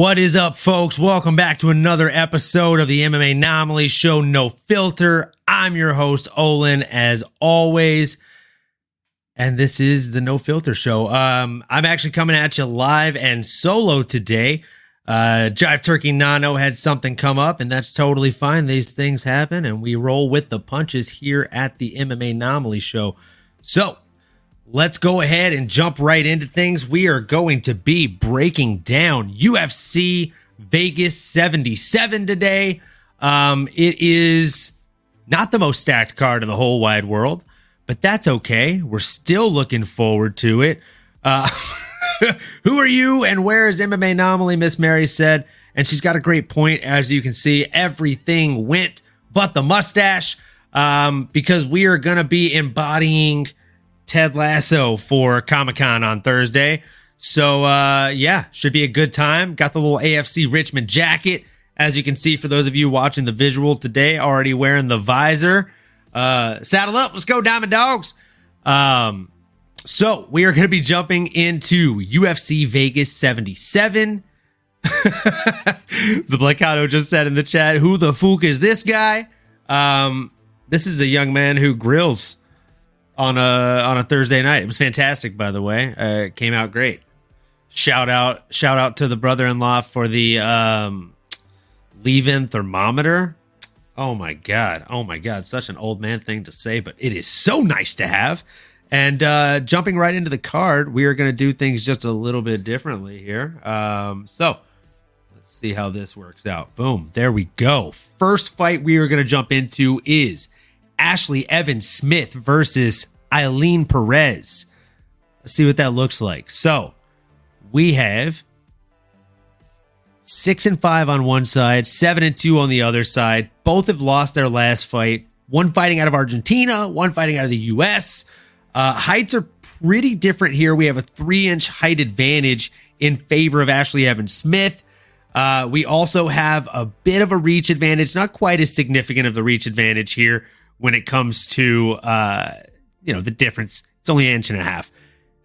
What is up, folks? Welcome back to another episode of the MMAnomaly Show, No Filter. I'm your host, Olin, as always. And this is the No Filter Show. Um, I'm actually coming at you live and solo today. Uh, Jive Turkey Nano had something come up, and that's totally fine. These things happen, and we roll with the punches here at the MMAnomaly Show. So, let's go ahead and jump right into things. We are going to be breaking down UFC Vegas 77 today. Um, it is not the most stacked card in the whole wide world, but that's okay. We're still looking forward to it. Uh, who are you and where is MMAnomaly? Miss Mary said, and she's got a great point. As you can see, everything went but the mustache um, because we are going to be embodying Ted Lasso for Comic Con on Thursday. So, uh, yeah, should be a good time. Got the little AFC Richmond jacket. As you can see, for those of you watching the visual today, already wearing the visor. Uh, saddle up. Let's go, Diamond Dogs. Um, so we are going to be jumping into UFC Vegas 77. the Blackado just said in the chat, "Who the fuck is this guy?" Um, this is a young man who grills on a on a Thursday night. It was fantastic, by the way. Uh, it came out great. Shout out, shout out to the brother-in-law for the um, leave-in thermometer. Oh my god, oh my god, such an old man thing to say, but it is so nice to have. And uh, jumping right into the card, we are going to do things just a little bit differently here. Um, so let's see how this works out. Boom, there we go. First fight we are going to jump into is Ashley Evans Smith versus Eileen Perez. Let's see what that looks like. So we have six and five on one side, seven and two on the other side. Both have lost their last fight. One fighting out of Argentina, one fighting out of the US. Uh, heights are pretty different here. We have a three inch height advantage in favor of Ashley Evans Smith. Uh, we also have a bit of a reach advantage, not quite as significant of the reach advantage here when it comes to uh, you know the difference. It's only an inch and a half.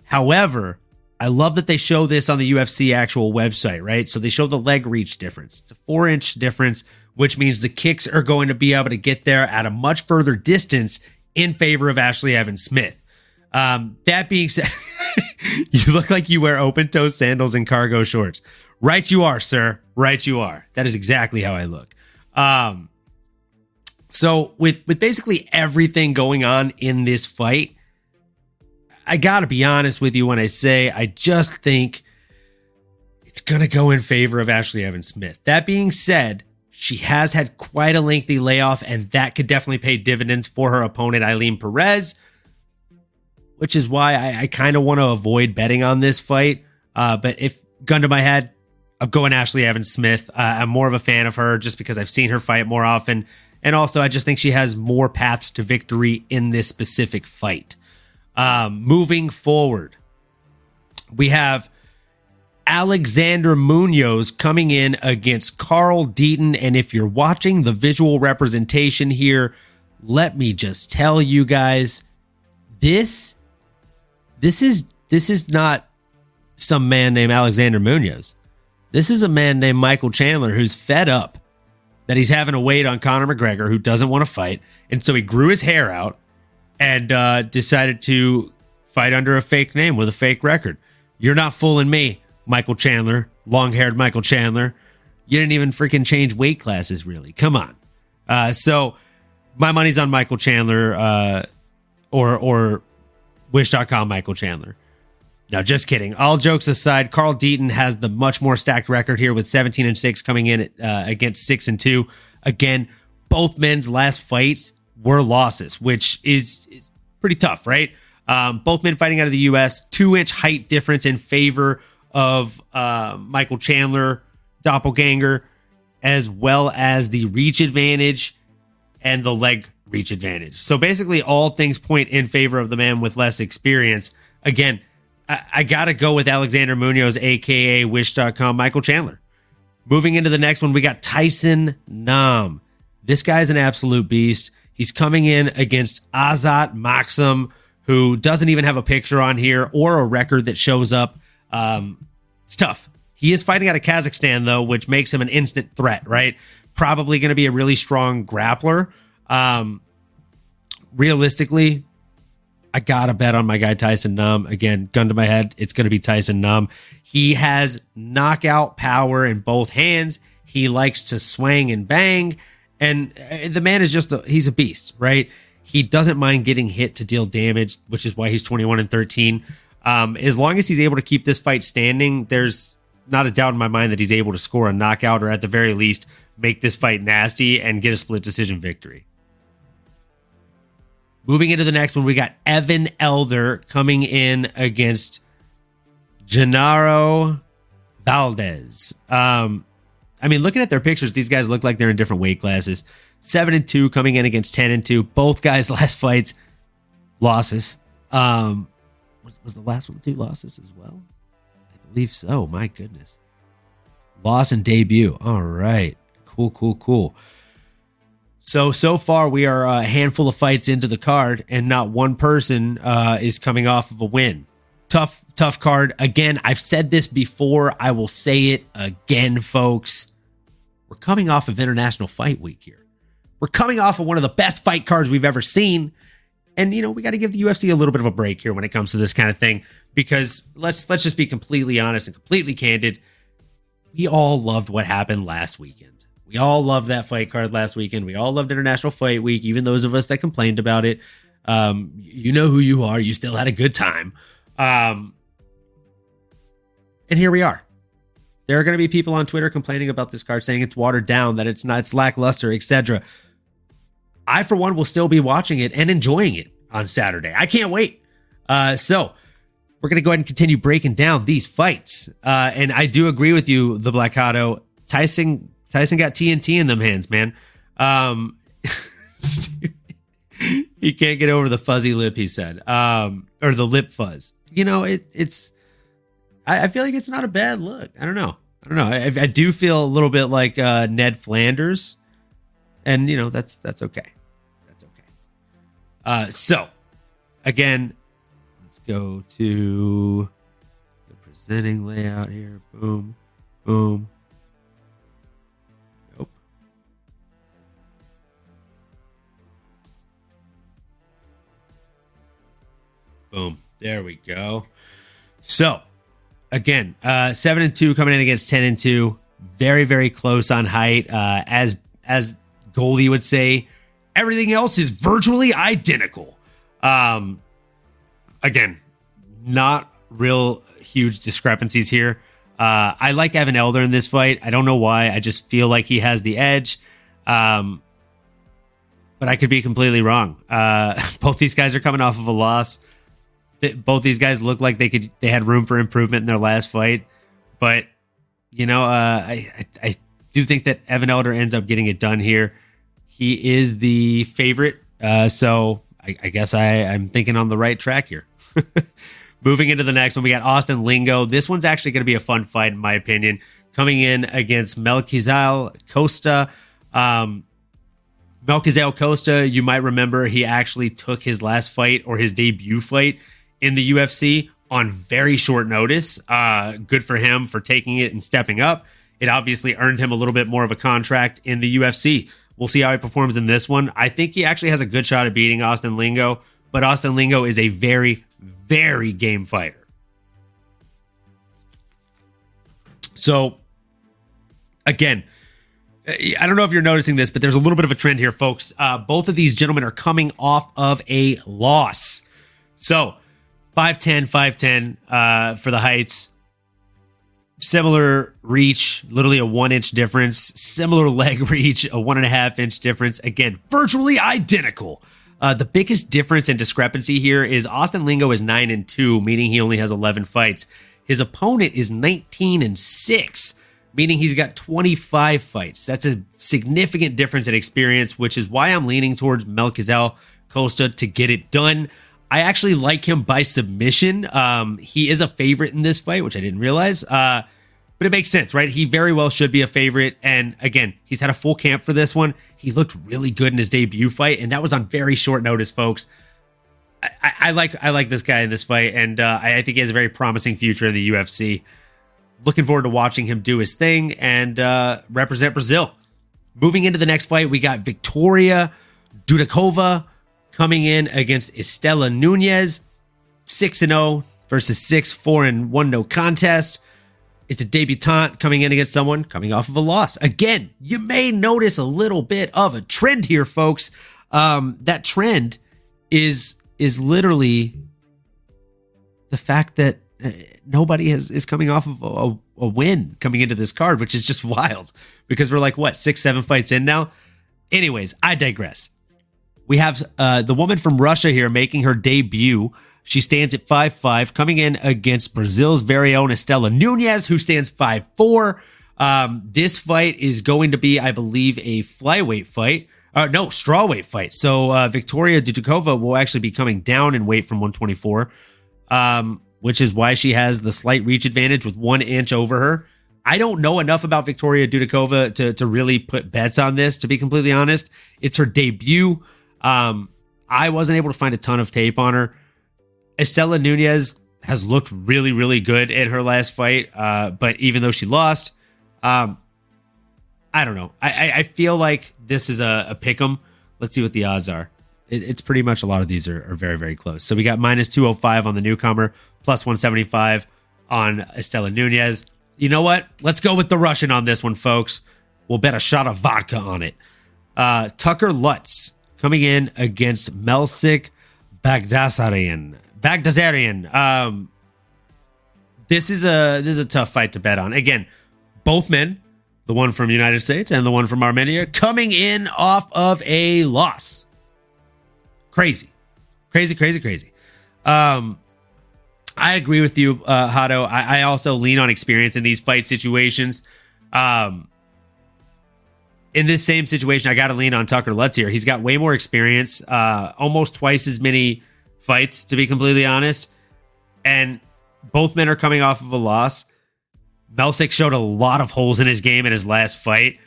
However, I love that they show this on the UFC actual website, right? So they show the leg reach difference. It's a four inch difference, which means the kicks are going to be able to get there at a much further distance in favor of Ashley Evans Smith. Um, that being said, you look like you wear open toe sandals and cargo shorts. Right, you are, sir. Right, you are. That is exactly how I look. Um, so with with basically everything going on in this fight, I got to be honest with you when I say I just think it's going to go in favor of Ashley Evans Smith. That being said, she has had quite a lengthy layoff, and that could definitely pay dividends for her opponent, Eileen Perez, which is why I, I kind of want to avoid betting on this fight. Uh, but if gun to my head, I'm going Ashley Evans Smith. Uh, I'm more of a fan of her just because I've seen her fight more often. And also, I just think she has more paths to victory in this specific fight. Um, moving forward, we have Alexander Munoz coming in against Carl Deaton. And if you're watching the visual representation here, let me just tell you guys this this is this is not some man named Alexander Munoz. This is a man named Michael Chandler who's fed up that he's having to wait on Conor McGregor, who doesn't want to fight. And so he grew his hair out and uh, decided to fight under a fake name with a fake record. You're not fooling me, Michael Chandler, long haired Michael Chandler. You didn't even freaking change weight classes, really. Come on. Uh, so my money's on Michael Chandler uh, or or Wish.com Michael Chandler. No, just kidding. All jokes aside, Carl Deaton has the much more stacked record here with 17 and 6 coming in uh, against 6 and 2. Again, both men's last fights were losses, which is, is pretty tough, right? Um, both men fighting out of the U.S., two inch height difference in favor of uh, Michael Chandler, doppelganger, as well as the reach advantage and the leg reach advantage. So basically, all things point in favor of the man with less experience. Again, I, I got to go with Alexander Munoz, aka Wish.com, Michael Chandler. Moving into the next one, we got Tyson Nam. This guy's an absolute beast. He's coming in against Azat Maksum, who doesn't even have a picture on here or a record that shows up. Um, it's tough. He He is fighting out of Kazakhstan, though, which makes him an instant threat, right? Probably going to be a really strong grappler. Um, realistically, I got to bet on my guy Tyson Nam. Again, gun to my head, it's to be Tyson Nam. He has knockout power in both hands. He likes to swing and bang. And uh, the man is just, a, he's a beast, right? He doesn't mind getting hit to deal damage, which is why he's 21 and 13. Um, as long as he's able to keep this fight standing, there's not a doubt in my mind that he's able to score a knockout or at the very least make this fight nasty and get a split decision victory. Moving into the next one, we got Evan Elder coming in against Genaro Valdez. Um, I mean, looking at their pictures, these guys look like they're in different weight classes. Seven and two coming in against ten and two. Both guys' last fights losses. Um, was, was the last one two losses as well? I believe so. My goodness, loss and debut. All right, cool, cool, cool. So so far we are a handful of fights into the card, and not one person uh, is coming off of a win. Tough tough card. Again, I've said this before. I will say it again, folks. We're coming off of International Fight Week here. We're coming off of one of the best fight cards we've ever seen. And you know, we got to give the UFC a little bit of a break here when it comes to this kind of thing because let's let's just be completely honest and completely candid. We all loved what happened last weekend. We all loved that fight card last weekend. We all loved International Fight Week, even those of us that complained about it. Um, you know who you are. You still had a good time. Um, and here we are. There are going to be people on Twitter complaining about this card, saying it's watered down, that it's not, it's lackluster, etc. I, for one, will still be watching it and enjoying it on Saturday. I can't wait. Uh, so we're going to go ahead and continue breaking down these fights. Uh, and I do agree with you, the Blackado. Tyson Tyson got TNT in them hands, man. Um, he can't get over the fuzzy lip. He said, um, or the lip fuzz. You know, it, it's. I, I, feel like it's not a bad look. I don't know. I don't know. I, I do feel a little bit like uh, Ned Flanders, and you know that's that's okay. That's okay. Uh, so, again, let's go to the presenting layout here. Boom, boom. Boom. There we go. So, again, uh, seven and two coming in against ten and two. Very, very close on height. Uh, as as Goldie would say, everything else is virtually identical. Um, again, not real huge discrepancies here. Uh, I like Evan Elder in this fight. I don't know why. I just feel like he has the edge. Um, but I could be completely wrong. Uh, both these guys are coming off of a loss both these guys look like they could they had room for improvement in their last fight, but you know, uh, I, I, I do think that Evan Elder ends up getting it done here. He is the favorite, uh, so I, I guess I I'm thinking on the right track here. Moving into the next one, we got Austin Lingo. This one's actually going to be a fun fight, in my opinion. Coming in against Melquizael Costa. Um, Melquizael Costa, you might remember he actually took his last fight or his debut fight in the UFC on very short notice. Uh, good for him for taking it and stepping up. It obviously earned him a little bit more of a contract in the UFC. We'll see how he performs in this one. I think he actually has a good shot at beating Austin Lingo, but Austin Lingo is a very, very game fighter. So, again, I don't know if you're noticing this, but there's a little bit of a trend here, folks. Uh, both of these gentlemen are coming off of a loss. So, 5'10, 5'10 uh, for the heights. Similar reach, literally a one inch difference. Similar leg reach, a one and a half inch difference. Again, virtually identical. Uh, the biggest difference and discrepancy here is Austin Lingo is 9 and 2, meaning he only has 11 fights. His opponent is 19 and 6, meaning he's got 25 fights. That's a significant difference in experience, which is why I'm leaning towards Melquizael Costa to get it done. I actually like him by submission. Um, he is a favorite in this fight, which I didn't realize. Uh, but it makes sense, right? He very well should be a favorite. And again, he's had a full camp for this one. He looked really good in his debut fight, and that was on very short notice, folks. I, I like I like this guy in this fight, and uh, I, I think he has a very promising future in the UFC. looking forward to watching him do his thing and uh, represent Brazil. Moving into the next fight, we got Victoria Dudakova coming in against Istela Nunes, 6 0 versus 6 4 and 1 no contest. It's a debutante coming in against someone coming off of a loss. Again, you may notice a little bit of a trend here, folks. Um, that trend is is literally the fact that uh, nobody has is coming off of a, a, win coming into this card, which is just wild because we're like what six, seven fights in now. Anyways, I digress. We have uh, the woman from Russia here making her debut. She stands at five five, coming in against Brazil's very own Istela Nunes, who stands five four. Um, this fight is going to be, I believe, a flyweight fight. Uh, no, strawweight fight. So uh, Victoria Dudakova will actually be coming down in weight from 124. Um, which is why she has the slight reach advantage with one inch over her. I don't know enough about Victoria Dudakova to, to really put bets on this, to be completely honest. It's her debut. Um, I wasn't able to find a ton of tape on her. Istela Nunes has looked really, really good in her last fight. Uh, but even though she lost, um, I don't know. I, I, feel like this is a, a pick 'em. Let's see what the odds are. It, it's pretty much a lot of these are, are very, very close. So we got minus 205 on the newcomer, plus 175 on Istela Nunes. You know what? Let's go with the Russian on this one, folks. We'll bet a shot of vodka on it. Uh, Tucker Lutz coming in against Melsik Baghdasaryan. Baghdasaryan. Um, this is a this is a tough fight to bet on. Again, both men, the one from United States and the one from Armenia, coming in off of a loss. Crazy, crazy, crazy, crazy. Um, I agree with you, uh, Hato. I, I, also lean on experience in these fight situations. Um, in this same situation, I got to lean on Tucker Lutz here. He's got way more experience, uh, almost twice as many fights, to be completely honest. And both men are coming off of a loss. Melsik showed a lot of holes in his game in his last fight.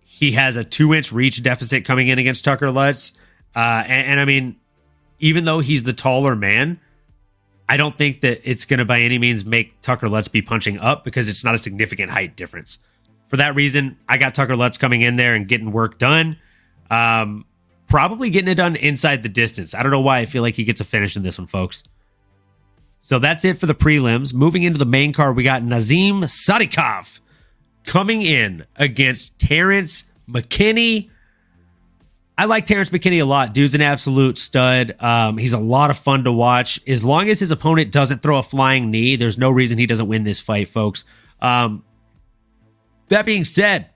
He has a two inch reach deficit coming in against Tucker Lutz. Uh, and, and I mean, even though he's the taller man, I don't think that it's going to by any means make Tucker Lutz be punching up because it's not a significant height difference. For that reason, I got Tucker Lutz coming in there and getting work done. Um, probably getting it done inside the distance. I don't know why I feel like he gets a finish in this one, folks. So that's it for the prelims. Moving into the main card, we got Nazim Sadikov coming in against Terrence McKinney. I like Terrence McKinney a lot. Dude's an absolute stud. Um, he's a lot of fun to watch. As long as his opponent doesn't throw a flying knee, there's no reason he doesn't win this fight, folks. Um, that being said,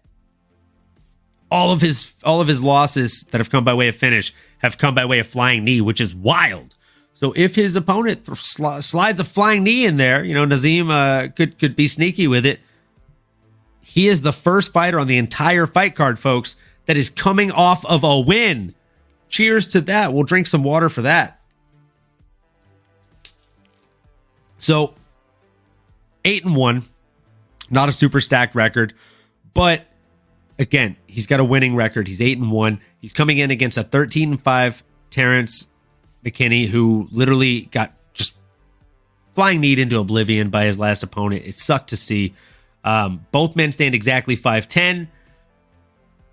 all of his all of his losses that have come by way of finish have come by way of flying knee, which is wild. So if his opponent sl- slides a flying knee in there, you know Nazim uh, could could be sneaky with it. He is the first fighter on the entire fight card, folks, that is coming off of a win. Cheers to that. We'll drink some water for that. So, eight and one, not a super stacked record, but again, he's got a winning record. He's eight and one. He's coming in against a 13 and five Terrence McKinney, who literally got just flying need into oblivion by his last opponent. It sucked to see. Um, both men stand exactly 5'10.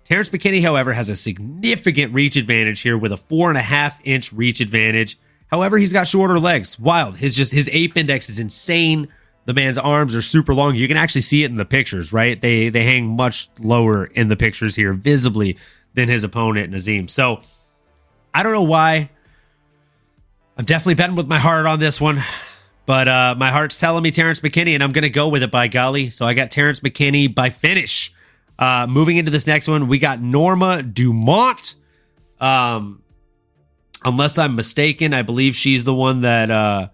Terrence McKinney, however, has a significant reach advantage here with a four and a half inch reach advantage. However, he's got shorter legs. Wild. His just his ape index is insane. The man's arms are super long. You can actually see it in the pictures, right? They they hang much lower in the pictures here, visibly, than his opponent Nazim. So I don't know why. I'm definitely betting with my heart on this one. But uh, my heart's telling me Terrence McKinney, and I'm going to go with it by golly. So I got Terrence McKinney by finish. Uh, moving into this next one, we got Norma Dumont. Um, unless I'm mistaken, I believe she's the one that uh,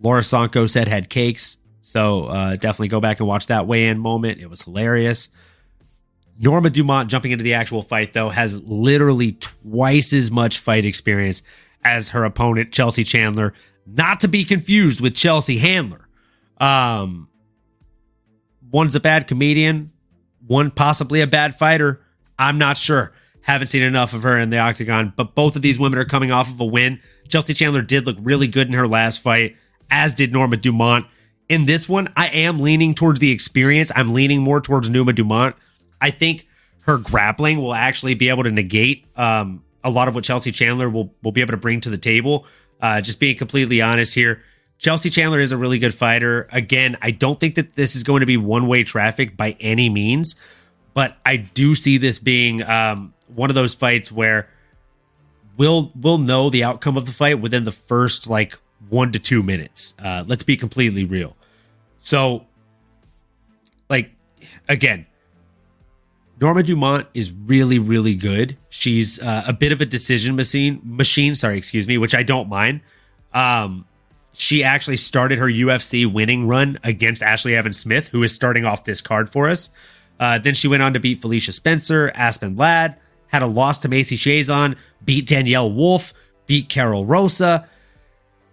Laura Sanko said had cakes. So uh, definitely go back and watch that weigh in moment. It was hilarious. Norma Dumont jumping into the actual fight, though, has literally twice as much fight experience as her opponent, Chelsea Chandler. Not to be confused with Chelsea Handler. Um, one's a bad comedian, one possibly a bad fighter. I'm not sure. Haven't seen enough of her in the octagon, but both of these women are coming off of a win. Chelsea Chandler did look really good in her last fight, as did Norma Dumont. In this one, I am leaning towards the experience. I'm leaning more towards Norma Dumont. I think her grappling will actually be able to negate um, a lot of what Chelsea Chandler will will be able to bring to the table. Uh, just being completely honest here, Chelsea Chandler is a really good fighter. Again, I don't think that this is going to be one way traffic by any means, but I do see this being um, one of those fights where we'll we'll know the outcome of the fight within the first like one to two minutes. Uh, let's be completely real. So, like, again, Norma Dumont is really, really good. She's uh, a bit of a decision machine. Machine, sorry, excuse me, which I don't mind. Um, she actually started her UFC winning run against Ashley Evans Smith, who is starting off this card for us. Uh, then she went on to beat Felicia Spencer, Aspen Ladd, had a loss to Macy Chiasson, beat Danyelle Wolf, beat Karol Rosa.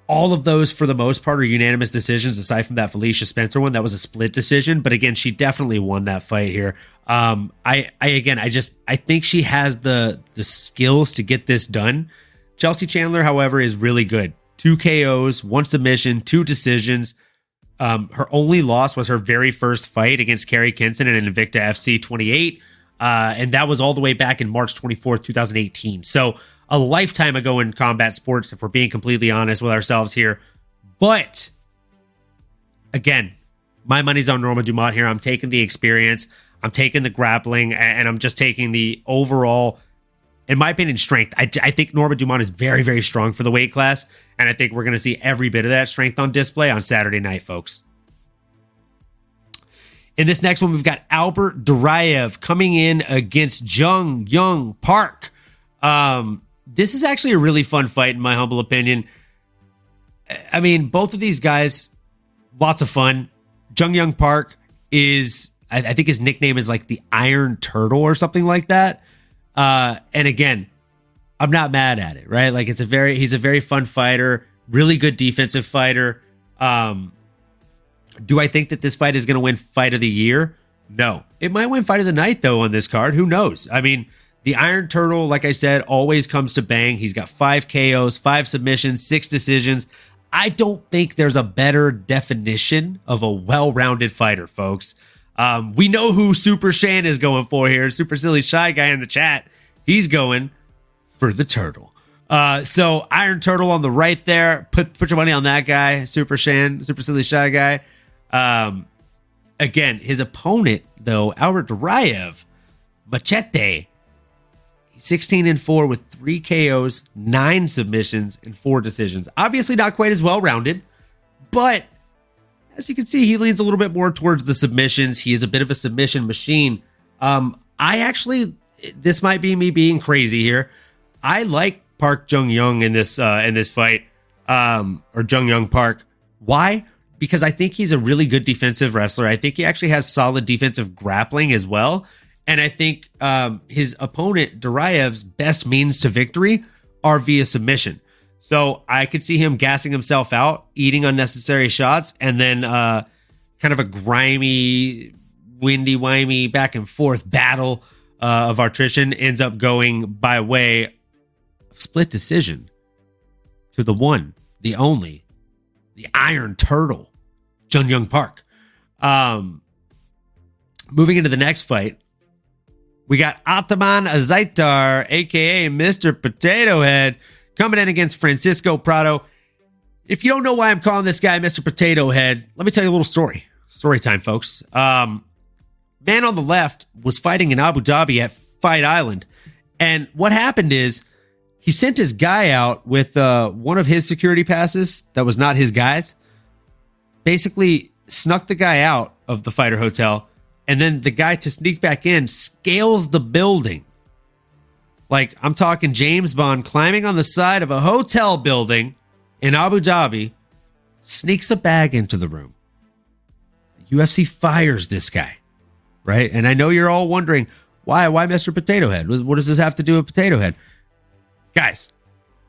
All of those, for the most part, are unanimous decisions, aside from that Felicia Spencer one. That was a split decision. But again, she definitely won that fight here. Um, I, I again, I just, I think she has the the skills to get this done. Chelsea Chandler, however, is really good. Two KOs, one submission, two decisions. Um, her only loss was her very first fight against carrie Kinson in Invicta FC 28. Uh, and that was all the way back in March 24th, 2018. So a lifetime ago in combat sports, if we're being completely honest with ourselves here. But again, my money's on Norma Dumont here. I'm taking the experience, I'm taking the grappling, and I'm just taking the overall, in my opinion, strength. I, I think Norma Dumont is very, very strong for the weight class. And I think we're going to see every bit of that strength on display on Saturday night, folks. In this next one, we've got Albert Duraev coming in against Jung Young Park. Um, this is actually a really fun fight, in my humble opinion. I mean, both of these guys, lots of fun. Jung Young Park is, I, think his nickname is like the Iron Turtle or something like that. Uh, and again, I'm not mad at it, right? Like it's a very, he's a very fun fighter, really good defensive fighter. Um, do I think that this fight is going to win fight of the year? No. It might win fight of the night, though, on this card. Who knows? I mean, the Iron Turtle, like I said, always comes to bang. He's got five KOs, five submissions, six decisions. I don't think there's a better definition of a well rounded fighter, folks. Um, we know who Super Shan is going for here. Super Silly Shy Guy in the chat. He's going for the turtle. Uh, so Iron Turtle on the right there. Put put your money on that guy. Super Shan, Super Silly Shy Guy. Um, again, his opponent, though, Albert Duraev, Machete, 16 and 4 with three KOs, nine submissions, and four decisions. Obviously, not quite as well rounded, but as you can see, he leans a little bit more towards the submissions. He is a bit of a submission machine. Um, I actually, this might be me being crazy here. I like Park Jung Young in this uh, in this fight, um, or Jung Young Park. Why? because I think he's a really good defensive wrestler. I think he actually has solid defensive grappling as well. And I think um, his opponent, Duraev's best means to victory are via submission. So I could see him gassing himself out, eating unnecessary shots, and then uh, kind of a grimy, windy, wimey, back and forth battle uh, of attrition ends up going by way of split decision to the one, the only, the Iron Turtle, Jung Young Park. Um, moving into the next fight, we got Ataman Azaitar, aka Mr. Potato Head, coming in against Francisco Prado. If you don't know why I'm calling this guy Mr. Potato Head, let me tell you a little story. Story time, folks. Um, man on the left was fighting in Abu Dhabi at Fight Island. And what happened is he sent his guy out with uh, one of his security passes that was not his guy's. Basically, snuck the guy out of the fighter hotel, and then the guy to sneak back in scales the building. Like I'm talking James Bond climbing on the side of a hotel building in Abu Dhabi, sneaks a bag into the room. UFC fires this guy, right? And I know you're all wondering why, why Mr. Potato Head? What does this have to do with Potato Head? Guys,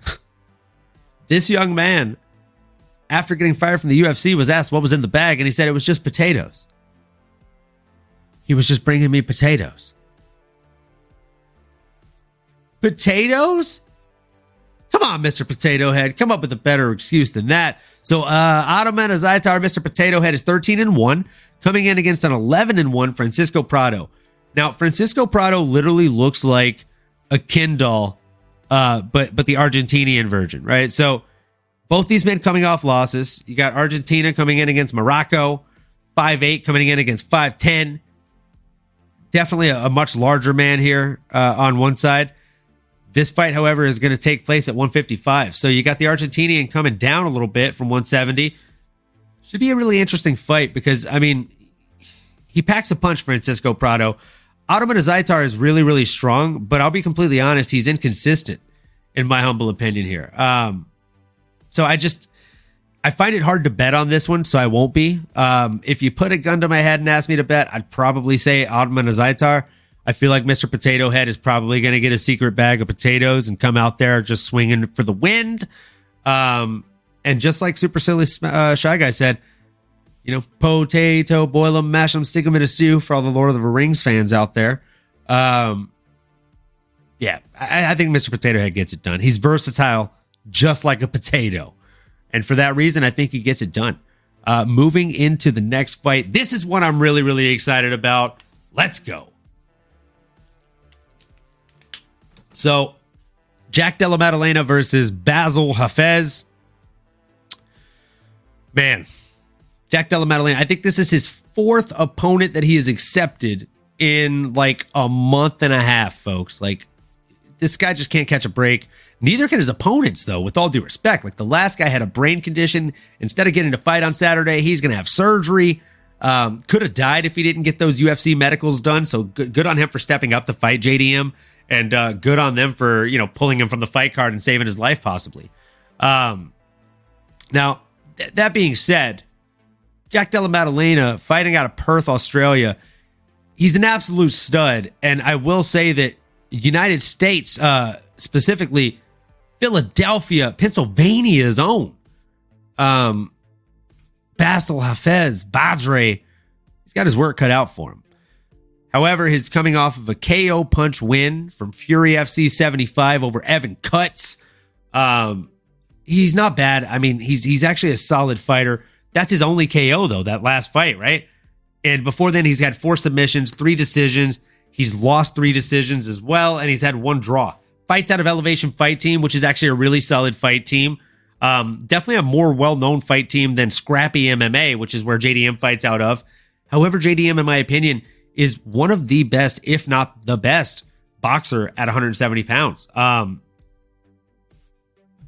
this young man, after getting fired from the UFC, was asked what was in the bag, and he said it was just potatoes. He was just bringing me potatoes. Potatoes? Come on, Mr. Potato Head. Come up with a better excuse than that. So, uh, Ottoman Azaitar, Mr. Potato Head is 13 and 1, coming in against an 11 and 1 Francisco Prado. Now, Francisco Prado literally looks like a Ken doll, uh, but but the Argentinian version, right? So, both these men coming off losses. You got Argentina coming in against Morocco, 5 8 coming in against 5'10. Definitely a, a much larger man here uh, on one side. This fight, however, is going to take place at 155. So you got the Argentinian coming down a little bit from 170. Should be a really interesting fight because, I mean, he packs a punch, Francisco Prado. Ottoman Azaitar is really, really strong, but I'll be completely honest, he's inconsistent, in my humble opinion here. Um, so I just I find it hard to bet on this one, so I won't be. Um, if you put a gun to my head and ask me to bet, I'd probably say Ottoman Azaitar. I feel like Mr. Potato Head is probably going to get a secret bag of potatoes and come out there just swinging for the wind. Um, and just like Super Silly uh, Shy Guy said, you know, potato, boil them, mash them, stick them in a stew for all the Lord of the Rings fans out there. Um, yeah, I, I think Mr. Potato Head gets it done. He's versatile, just like a potato. And for that reason, I think he gets it done. Uh, moving into the next fight, this is one I'm really, really excited about. Let's go. So, Jack Della Maddalena versus Bassil Hafez. Man, Jack Della Maddalena, I think this is his fourth opponent that he has accepted in like a month and a half, folks. Like, this guy just can't catch a break. Neither can his opponents, though, with all due respect. Like, the last guy had a brain condition. Instead of getting to fight on Saturday, he's going to have surgery. Um, could have died if he didn't get those UFC medicals done. So good, good on him for stepping up to fight JDM and uh, good on them for you know pulling him from the fight card and saving his life possibly. Um, now th- that being said, Jack Della Maddalena fighting out of Perth, Australia, he's an absolute stud, and I will say that United States, uh, specifically Philadelphia, Pennsylvania's own, um, Bassil Hafez Badre, he's got his work cut out for him. However, he's coming off of a KO punch win from Fury FC 75 over Evan Cutts. Um, he's not bad. I mean, he's he's actually a solid fighter. That's his only KO though, that last fight, right? And before then, he's had four submissions, three decisions. He's lost three decisions as well, and he's had one draw. Fights out of Elevation Fight Team, which is actually a really solid fight team. Um, definitely a more well-known fight team than Scrappy MMA, which is where JDM fights out of. However, JDM, in my opinion, is one of the best, if not the best, boxer at 170 pounds. Um,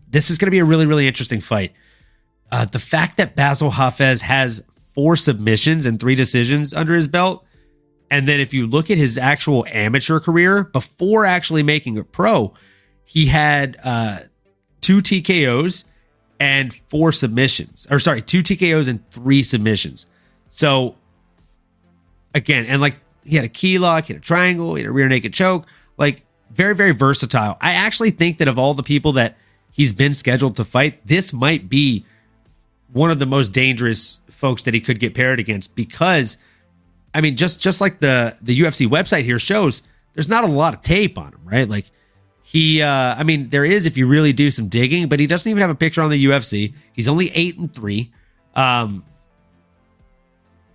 this is going to be a really, really interesting fight. Uh, the fact that Bassil Hafez has four submissions and three decisions under his belt, and then if you look at his actual amateur career before actually making a pro, he had uh, two TKOs and four submissions, or sorry, two TKOs and three submissions. So again, and like he had a key lock, he had a triangle, he had a rear naked choke, like very, very versatile. I actually think that of all the people that he's been scheduled to fight, this might be one of the most dangerous folks that he could get paired against because I mean just just like the the UFC website here shows there's not a lot of tape on him, right? Like he uh I mean there is if you really do some digging, but he doesn't even have a picture on the UFC. He's only 8 and 3. Um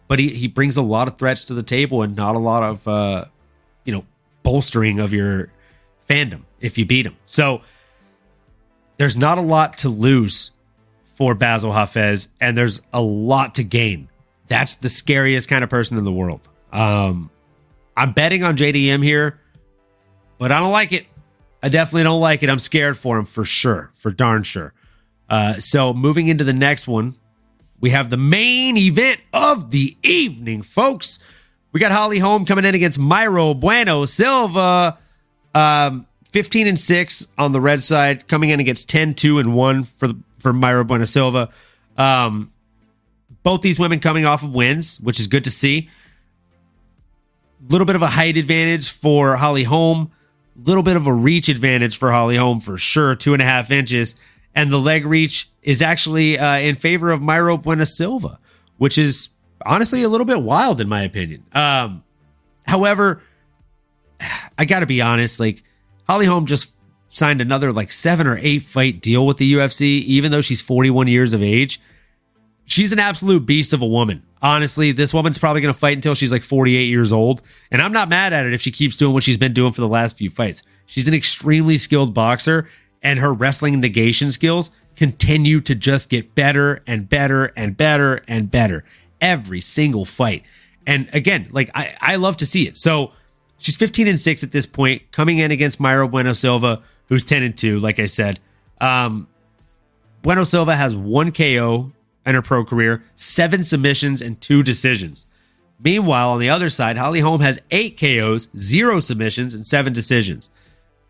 but he, he brings a lot of threats to the table and not a lot of uh, you know bolstering of your fandom if you beat him. So there's not a lot to lose for Bassil Hafez, and there's a lot to gain. That's the scariest kind of person in the world. Um, I'm betting on JDM here, but I don't like it. I definitely don't like it. I'm scared for him for sure, for darn sure. Uh, so moving into the next one, we have the main event of the evening, folks. We got Holly Holm coming in against Mayra Bueno Silva. Um, 15 and 6 on the red side, coming in against 10, 2 and 1 for the, for Mayra Bueno Silva. Um, both these women coming off of wins, which is good to see. A little bit of a height advantage for Holly Holm, a little bit of a reach advantage for Holly Holm for sure, two and a half inches and the leg reach is actually uh, in favor of Mayra Bueno Silva, which is honestly a little bit wild in my opinion. Um, however, I got to be honest, like Holly Holm just signed another like seven or eight fight deal with the UFC, even though she's 41 years of age. She's an absolute beast of a woman. Honestly, this woman's probably going to fight until she's like 48 years old. And I'm not mad at it if she keeps doing what she's been doing for the last few fights. She's an extremely skilled boxer, and her wrestling negation skills continue to just get better and better and better and better every single fight. And again, like I, I love to see it. So she's 15 and 6 at this point, coming in against Mayra Bueno Silva, who's 10 and 2, like I said. Um, Bueno Silva has one KO in her pro career, seven submissions, and two decisions. Meanwhile, on the other side, Holly Holm has eight KOs, zero submissions, and seven decisions.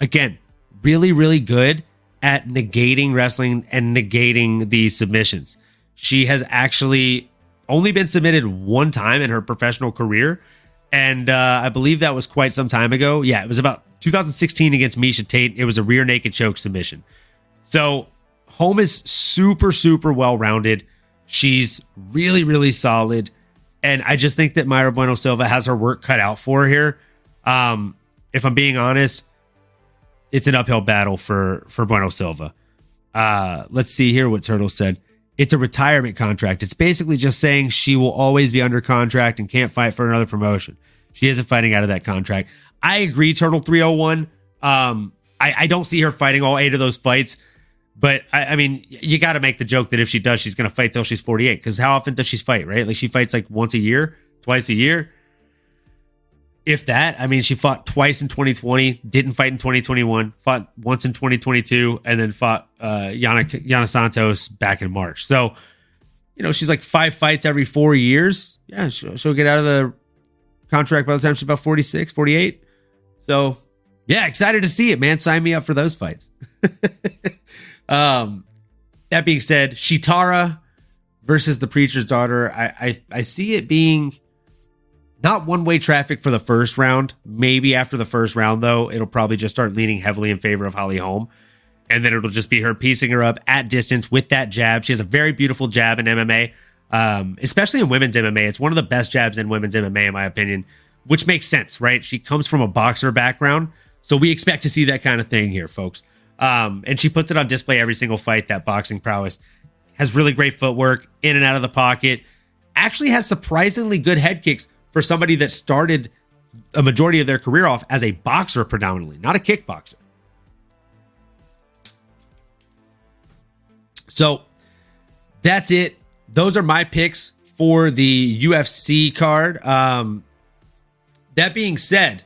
Again, really, really good at negating wrestling and negating the submissions. She has actually only been submitted one time in her professional career. And uh, I believe that was quite some time ago. Yeah, it was about 2016 against Miesha Tate. It was a rear naked choke submission. So Holm is super, super well rounded. She's really, really solid. And I just think that Mayra Bueno Silva has her work cut out for her here. Um, if I'm being honest, it's an uphill battle for for Bueno Silva. Uh, let's see here what Turtle said. It's a retirement contract. It's basically just saying she will always be under contract and can't fight for another promotion. She isn't fighting out of that contract. I agree, Turtle 301. Um, I, I don't see her fighting all eight of those fights. But I, I mean, you got to make the joke that if she does, she's going to fight till she's 48. Because how often does she fight, right? Like she fights like once a year, twice a year. If that, I mean, she fought twice in 2020, didn't fight in 2021, fought once in 2022, and then fought uh, Yana, Yana Santos back in March. So, you know, she's like five fights every four years. Yeah, she'll, she'll get out of the contract by the time she's about 46, 48. So, yeah, excited to see it, man. Sign me up for those fights. Um, that being said, Sheetara versus the preacher's daughter, I, I I see it being not one way traffic for the first round. Maybe after the first round, though, it'll probably just start leaning heavily in favor of Holly Holm. And then it'll just be her piecing her up at distance with that jab. She has a very beautiful jab in MMA, um, especially in women's MMA. It's one of the best jabs in women's MMA, in my opinion, which makes sense, right? She comes from a boxer background. So we expect to see that kind of thing here, folks. Um, and she puts it on display every single fight. That boxing prowess has really great footwork in and out of the pocket. Actually, has surprisingly good head kicks for somebody that started a majority of their career off as a boxer predominantly, not a kickboxer. So that's it. Those are my picks for the UFC card. Um, that being said,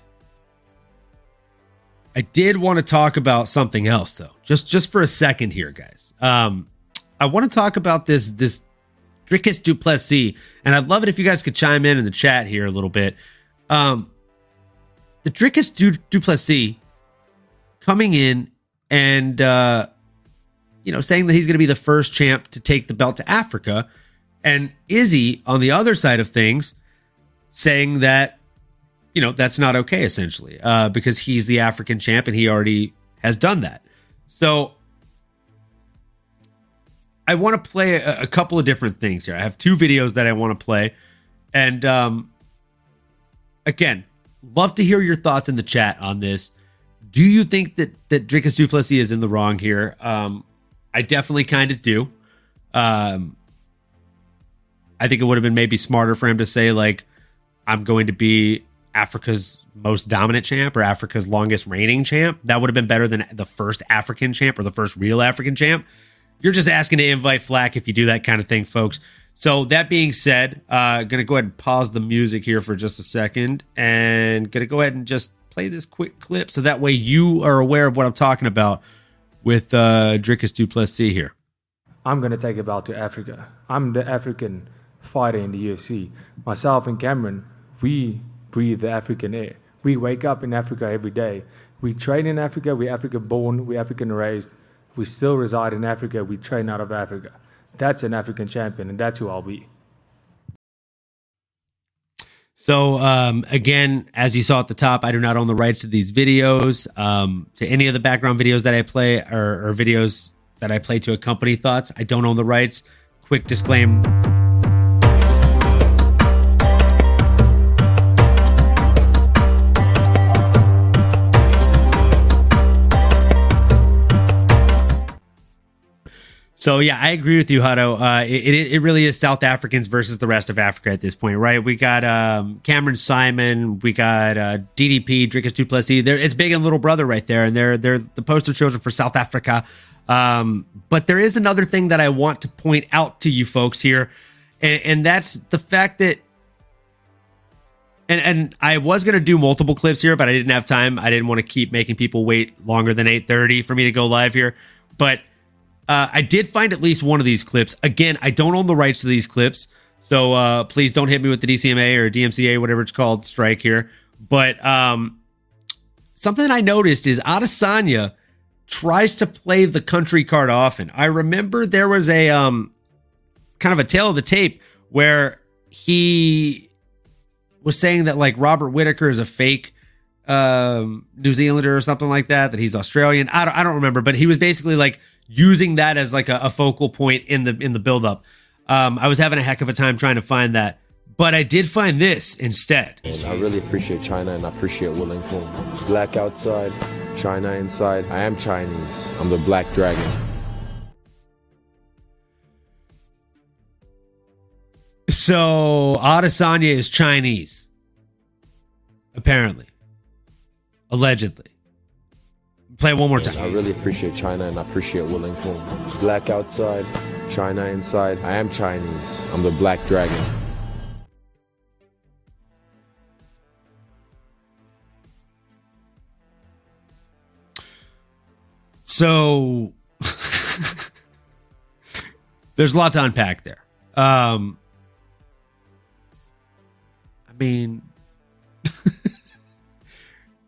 I did want to talk about something else though, just just for a second here, guys. Um, I want to talk about this this Dricus Du Plessis, and I'd love it if you guys could chime in in the chat here a little bit. Um, the Dricus du, Du Plessis coming in and uh, you know saying that he's going to be the first champ to take the belt to Africa, and Izzy on the other side of things saying that you know that's not okay essentially uh, because he's the African champ and he already has done that. So I want to play a, a, couple of different things here. I have two videos that I want to play, and um, again, love to hear your thoughts in the chat on this. Do you think that that Dricus Du Plessis is in the wrong here? Um, I definitely kind of do. Um, I think it would have been maybe smarter for him to say like, "I'm going to be Africa's most dominant champ or Africa's longest reigning champ. That would have been better than the first African champ or the first real African champ. You're just asking to invite flack if you do that kind of thing, folks. So that being said, uh, gonna go ahead and pause the music here for just a second, and gonna go ahead and just play this quick clip so that way you are aware of what I'm talking about with uh, Dricus Du Plessis here. I'm gonna take it belt to Africa. I'm the African fighter in the UFC. Myself and Cameron, we breathe the African air. We wake up in Africa every day. We train in Africa. We're African born. We're African raised. We still reside in Africa. We train out of Africa. That's an African champion, and that's who I'll be. So um, again, as you saw at the top, I do not own the rights to these videos. Um, to any of the background videos that I play or, or videos that I play to accompany thoughts, I don't own the rights. Quick disclaimer. So yeah, I agree with you, Hutto. Uh, it, it, really is South Africans versus the rest of Africa at this point, right? We got um, Cameron Saaiman, we got uh, DDP, Dricus Du Plessis. There, it's big and little brother right there, and they're they're the poster children for South Africa. Um, but there is another thing that I want to point out to you folks here, and, and that's the fact that. And, and I was gonna do multiple clips here, but I didn't have time. I didn't want to keep making people wait longer than eight thirty for me to go live here. But uh, I did find at least one of these clips. Again, I don't own the rights to these clips, so uh, please don't hit me with the DCMA or DMCA, whatever it's called, strike here. But um, something I noticed is Adesanya tries to play the country card often. I remember there was a um, kind of a tale of the tape where he was saying that like Robert Whitaker is a fake um, New Zealander or something like that, that he's Australian. I don't, I don't remember, but he was basically like using that as like a, a focal point in the in the buildup. Um, I was having a heck of a time trying to find that, but I did find this instead. And I really appreciate China and I appreciate Wellington. Black outside, China inside. I am Chinese. I'm the Black Dragon. So Adesanya is Chinese, apparently, allegedly. Play it one more time. I really appreciate China and I appreciate Wellington. Black outside, China inside. I am Chinese. I'm the Black Dragon. So there's a lot to unpack there. Um, I mean,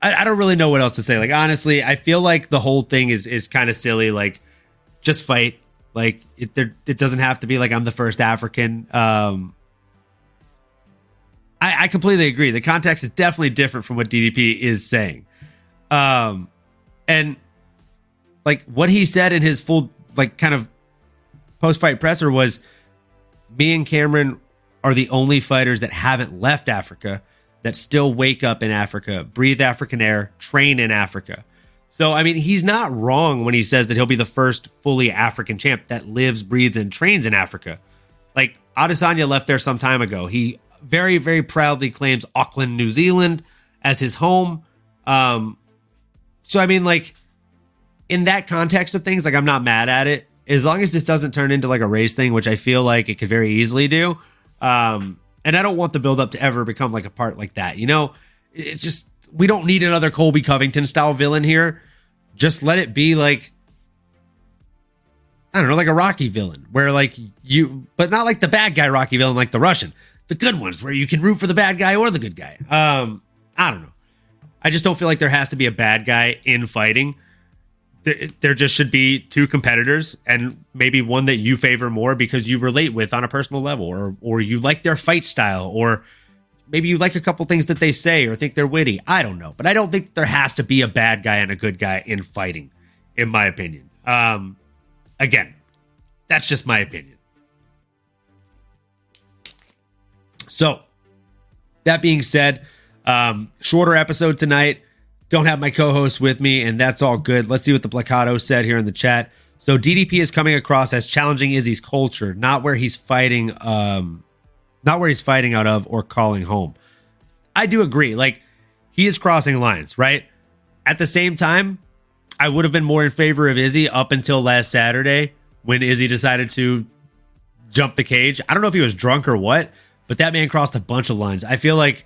I, I, don't really know what else to say. Like honestly, I feel like the whole thing is is kind of silly. Like, just fight. Like it, there, it doesn't have to be like I'm the first African. Um, I, I completely agree. The context is definitely different from what DDP is saying. Um, and like what he said in his full like kind of post fight presser was, me and Cameron are the only fighters that haven't left Africa that still wake up in Africa, breathe African air, train in Africa. So, I mean, he's not wrong when he says that he'll be the first fully African champ that lives, breathes, and trains in Africa. Like Adesanya left there some time ago. He very, very proudly claims Auckland, New Zealand as his home. Um, so, I mean, like, in that context of things, like, I'm not mad at it. As long as this doesn't turn into like a race thing, which I feel like it could very easily do. Um, and I don't want the buildup to ever become like a part like that. You know, it's just we don't need another Colby Covington style villain here. Just let it be like I don't know, like a Rocky villain, where like you, but not like the bad guy Rocky villain, like the Russian, the good ones, where you can root for the bad guy or the good guy. Um, I don't know. I just don't feel like there has to be a bad guy in fighting. There, just should be two competitors, and maybe one that you favor more because you relate with on a personal level, or or you like their fight style, or maybe you like a couple things that they say or think they're witty. I don't know, but I don't think there has to be a bad guy and a good guy in fighting, in my opinion. Um, again, that's just my opinion. So, that being said, um, shorter episode tonight. Don't have my co-host with me, and that's all good. Let's see what the Placado said here in the chat. So DDP is coming across as challenging Izzy's culture, not where he's fighting, um, not where he's fighting out of or calling home. I do agree. Like he is crossing lines, right? At the same time, I would have been more in favor of Izzy up until last Saturday when Izzy decided to jump the cage. I don't know if he was drunk or what, but that man crossed a bunch of lines. I feel like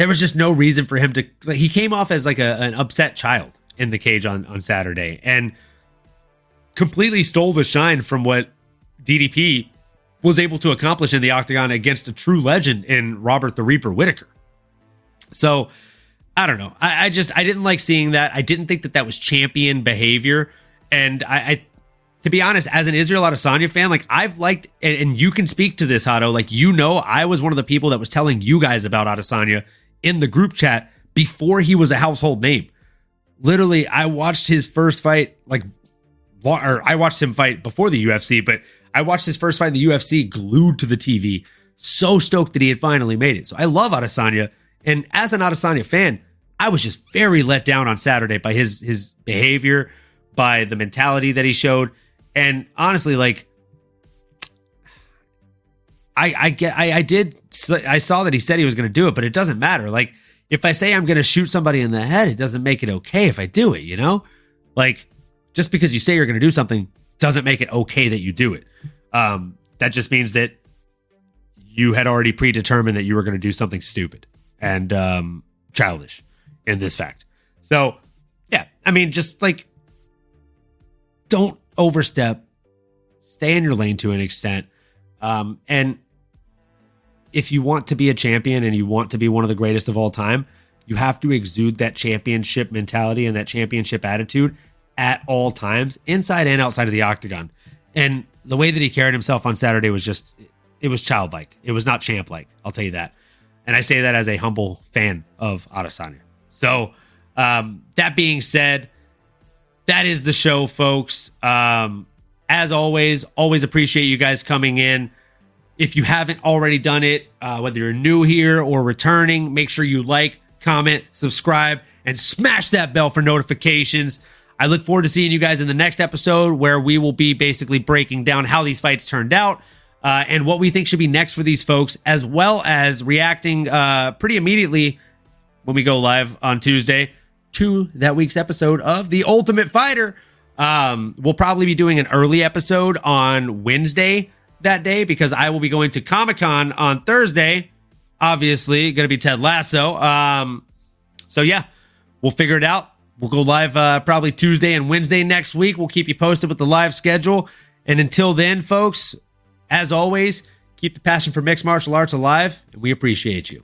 there was just no reason for him to. Like, he came off as like a, an upset child in the cage on on Saturday and completely stole the shine from what DDP was able to accomplish in the octagon against a true legend in Robert the Reaper Whitaker. So I don't know. I, I, just I didn't like seeing that. I didn't think that that was champion behavior. And I, I to be honest, as an Israel Adesanya fan, like I've liked, and, and you can speak to this, Hato. Like you know, I was one of the people that was telling you guys about Adesanya in the group chat before he was a household name. Literally, I watched his first fight, like, or I watched him fight before the UFC, but I watched his first fight in the UFC glued to the TV. So stoked that he had finally made it. So I love Adesanya. And as an Adesanya fan, I was just very let down on Saturday by his his behavior, by the mentality that he showed. And honestly, like I I get I, I did I saw that he said he was going to do it, but it doesn't matter. Like if I say I'm going to shoot somebody in the head, it doesn't make it okay if I do it, you know? Like just because you say you're going to do something doesn't make it okay that you do it. Um that just means that you had already predetermined that you were going to do something stupid and um childish in this fact. So, yeah, I mean just like don't overstep. Stay in your lane to an extent. Um, and if you want to be a champion and you want to be one of the greatest of all time, you have to exude that championship mentality and that championship attitude at all times, inside and outside of the octagon. And the way that he carried himself on Saturday was just, it was childlike. It was not champ like, I'll tell you that. And I say that as a humble fan of Adesanya. So, um, that being said, that is the show, folks. Um, as always, always appreciate you guys coming in. If you haven't already done it, uh, whether you're new here or returning, make sure you like, comment, subscribe, and smash that bell for notifications. I look forward to seeing you guys in the next episode where we will be basically breaking down how these fights turned out uh, and what we think should be next for these folks, as well as reacting uh, pretty immediately when we go live on Tuesday to that week's episode of The Ultimate Fighter. Um, we'll probably be doing an early episode on Wednesday that day because I will be going to Comic Con on Thursday. Obviously, going to be Ted Lasso. Um, so yeah, we'll figure it out. We'll go live uh, probably Tuesday and Wednesday next week. We'll keep you posted with the live schedule. And until then, folks, as always, keep the passion for mixed martial arts alive, and we appreciate you.